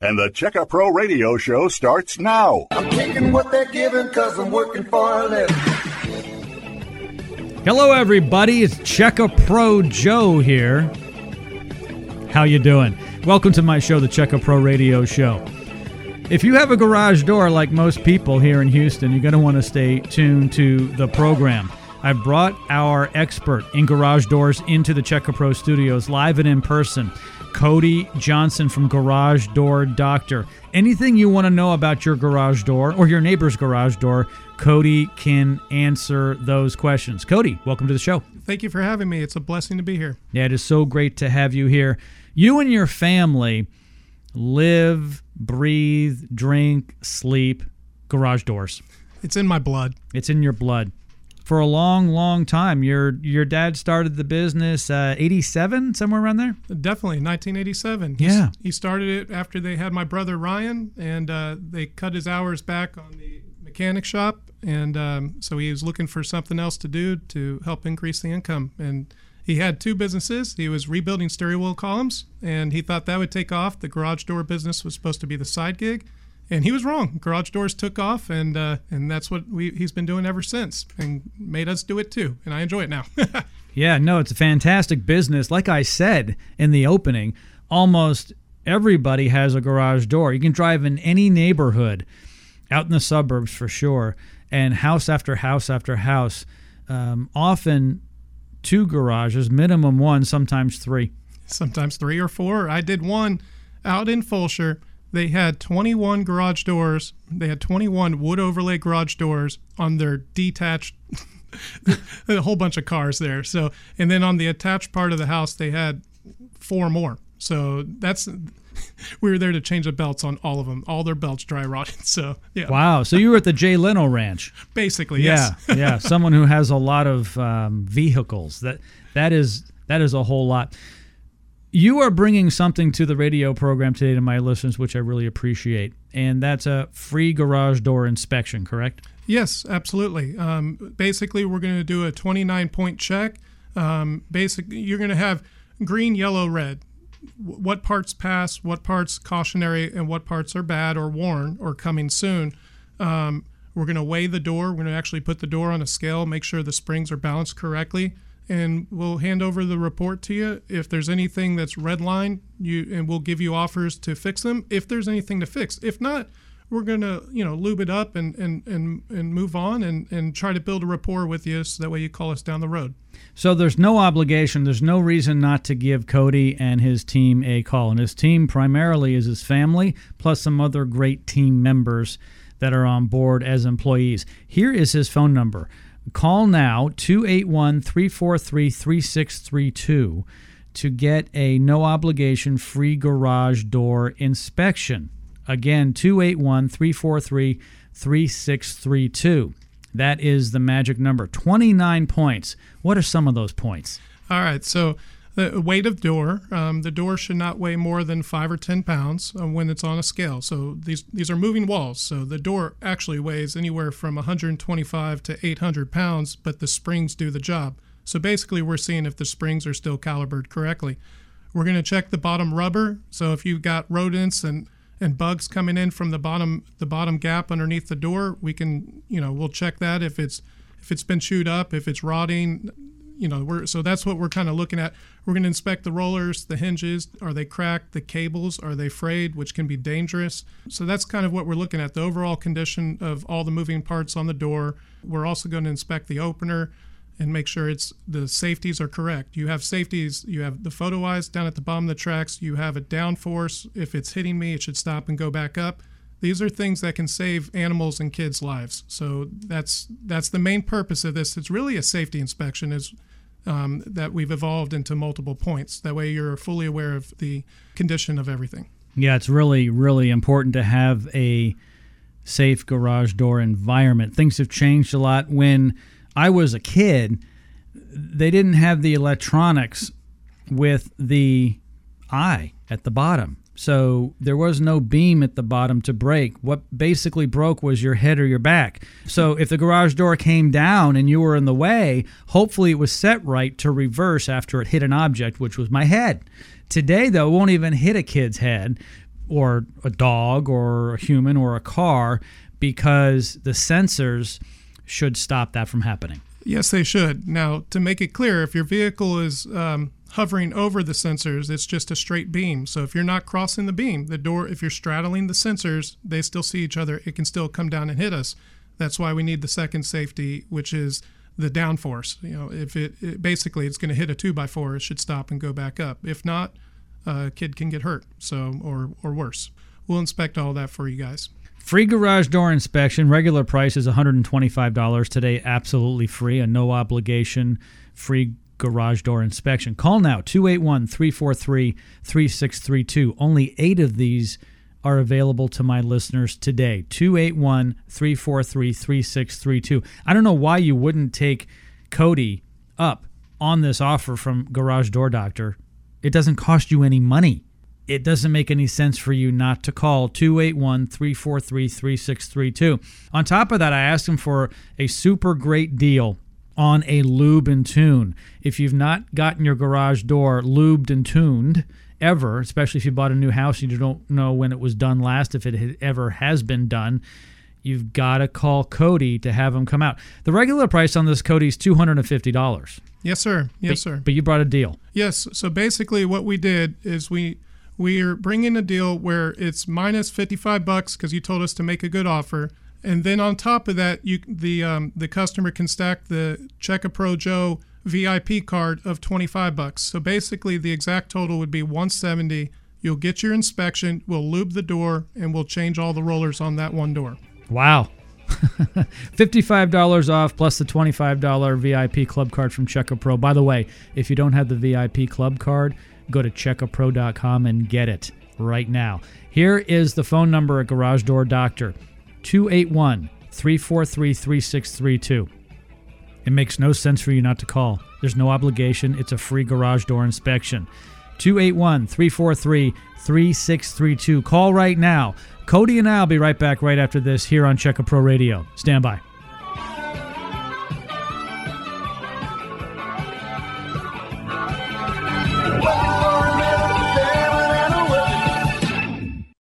And the Check A Pro Radio Show starts now. I'm taking what they're giving cause I'm working for a living. Hello, everybody. It's Check A Pro Joe here. How you doing? Welcome to my show, the Check A Pro Radio Show. If you have a garage door like most people here in Houston, you're going to want to stay tuned to the program. I brought our expert in garage doors into the Check A Pro studios live and in person. Cody Johnson from Garage Door Doctor. Anything you want to know about your garage door or your neighbor's garage door, Cody can answer those questions. Cody, welcome to the show. Thank you for having me. It's a blessing to be here. Yeah, it is so great to have you here. You and your family live, breathe, drink, sleep garage doors. It's in my blood. It's in your blood. For a long, long time, your your dad started the business uh, '87, somewhere around there. Definitely, 1987. Yeah. He, he started it after they had my brother Ryan, and uh, they cut his hours back on the mechanic shop, and um, so he was looking for something else to do to help increase the income. And he had two businesses. He was rebuilding steering wheel columns, and he thought that would take off. The garage door business was supposed to be the side gig, and he was wrong. Garage doors took off, and uh, and that's what we, he's been doing ever since, and made us do it too. And I enjoy it now. Yeah, no, it's a fantastic business. Like I said in the opening, almost everybody has a garage door. You can drive in any neighborhood, out in the suburbs for sure, and house after house after house, um, often two garages, minimum one, sometimes three. sometimes three or four. I did one out in Fulshear. They had 21 garage doors. They had 21 wood overlay garage doors on their detached, a whole bunch of cars there. So, and then on the attached part of the house, they had four more. So that's, we were there to change the belts on all of them. All their belts dry rotted. So, yeah, Wow. So you were at the Jay Leno Ranch. basically, Yeah, yes. yeah. Someone who has a lot of um, vehicles. That that is that is a whole lot. You are bringing something to the radio program today to my listeners, which I really appreciate, and that's a free garage door inspection. Correct? Yes, absolutely. Um, basically, we're going to do a 29 point check. Um, basically, you're going to have green, yellow, red. W- What parts pass, what parts cautionary, and what parts are bad or worn or coming soon. Um, we're going to weigh the door. We're going to actually put the door on a scale, make sure the springs are balanced correctly, and we'll hand over the report to you. If there's anything that's red line, you and we'll give you offers to fix them. If there's anything to fix, if not, we're gonna you know lube it up and and and, and move on and and try to build a rapport with you so that way you call us down the road. So there's no obligation. There's no reason not to give Cody and his team a call. And his team primarily is his family, plus some other great team members that are on board as employees. Here is his phone number. Call now 281 343 3632 to get a no obligation free garage door inspection. Again, 281 343 3632. That is the magic number. 29 points. What are some of those points? All right, so the weight of door, um, the door should not weigh more than five or ten pounds uh, when it's on a scale. So these these are moving walls. So the door actually weighs anywhere from 125 to 800 pounds, but the springs do the job. So basically, we're seeing if the springs are still calibrated correctly. We're going to check the bottom rubber. So if you've got rodents and and bugs coming in from the bottom the bottom gap underneath the door, we can you know we'll check that if it's if it's been chewed up, if it's rotting, you know we're so that's what we're kind of looking at. We're going to inspect the rollers the hinges. Are they cracked? The cables are they frayed which can be dangerous. So that's kind of what we're looking at the overall condition of all the moving parts on the door. We're also going to inspect the opener and make sure it's the safeties are correct. You have safeties you have the photo eyes down at the bottom of the tracks. You have a downforce. If it's hitting me it should stop and go back up. These are things that can save animals and kids lives. So that's that's the main purpose of this. It's really a safety inspection is um, that we've evolved into multiple points. That way, you're fully aware of the condition of everything. Yeah, it's really, really important to have a safe garage door environment. Things have changed a lot. When I was a kid, they didn't have the electronics with the eye at the bottom. So there was no beam at the bottom to break. What basically broke was your head or your back. So if the garage door came down and you were in the way, hopefully it was set right to reverse after it hit an object, which was my head. Today, though, it won't even hit a kid's head. or a dog or a human or a car because the sensors should stop that from happening. Yes, they should. Now, to make it clear, if your vehicle is um, hovering over the sensors, it's just a straight beam. So if you're not crossing the beam, the door, if you're straddling the sensors, they still see each other. It can still come down and hit us. That's why we need the second safety, which is the downforce. You know, if it, it basically it's going to hit a two by four, it should stop and go back up. If not, a kid can get hurt. So or or worse. We'll inspect all that for you guys. Free garage door inspection. Regular price is $125 today. Absolutely free. A no obligation free garage door inspection. Call now 281 343 3632. Only eight of these are available to my listeners today. 281 343 3632. I don't know why you wouldn't take Cody up on this offer from Garage Door Doctor. It doesn't cost you any money. It doesn't make any sense for you not to call 281 343 3632. On top of that, I asked him for a super great deal on a lube and tune. If you've not gotten your garage door lubed and tuned, ever, especially if you bought a new house and you don't know when it was done last, if it ever has been done, you've got to call Cody to have him come out. The regular price on this Cody is two hundred and fifty dollars. Yes, sir. Yes, but, sir. But you brought a deal. Yes. So basically, what we did is we we are bringing a deal where it's minus fifty five bucks because you told us to make a good offer, and then on top of that, you the um, the customer can stack the Check a Pro Joe VIP card of 25 bucks. So basically the exact total would be 170. You'll get your inspection, we'll lube the door and we'll change all the rollers on that one door. Wow. $55 off plus the $25 VIP club card from Check A Pro. By the way, if you don't have the VIP club card, go to checkapro.com and get it right now. Here is the phone number at Garage Door Doctor 281 343 3632. It makes no sense for you not to call. There's no obligation. It's a free garage door inspection. 281 343 3632. Call right now. Cody and I will be right back right after this here on Check A Pro Radio. Stand by.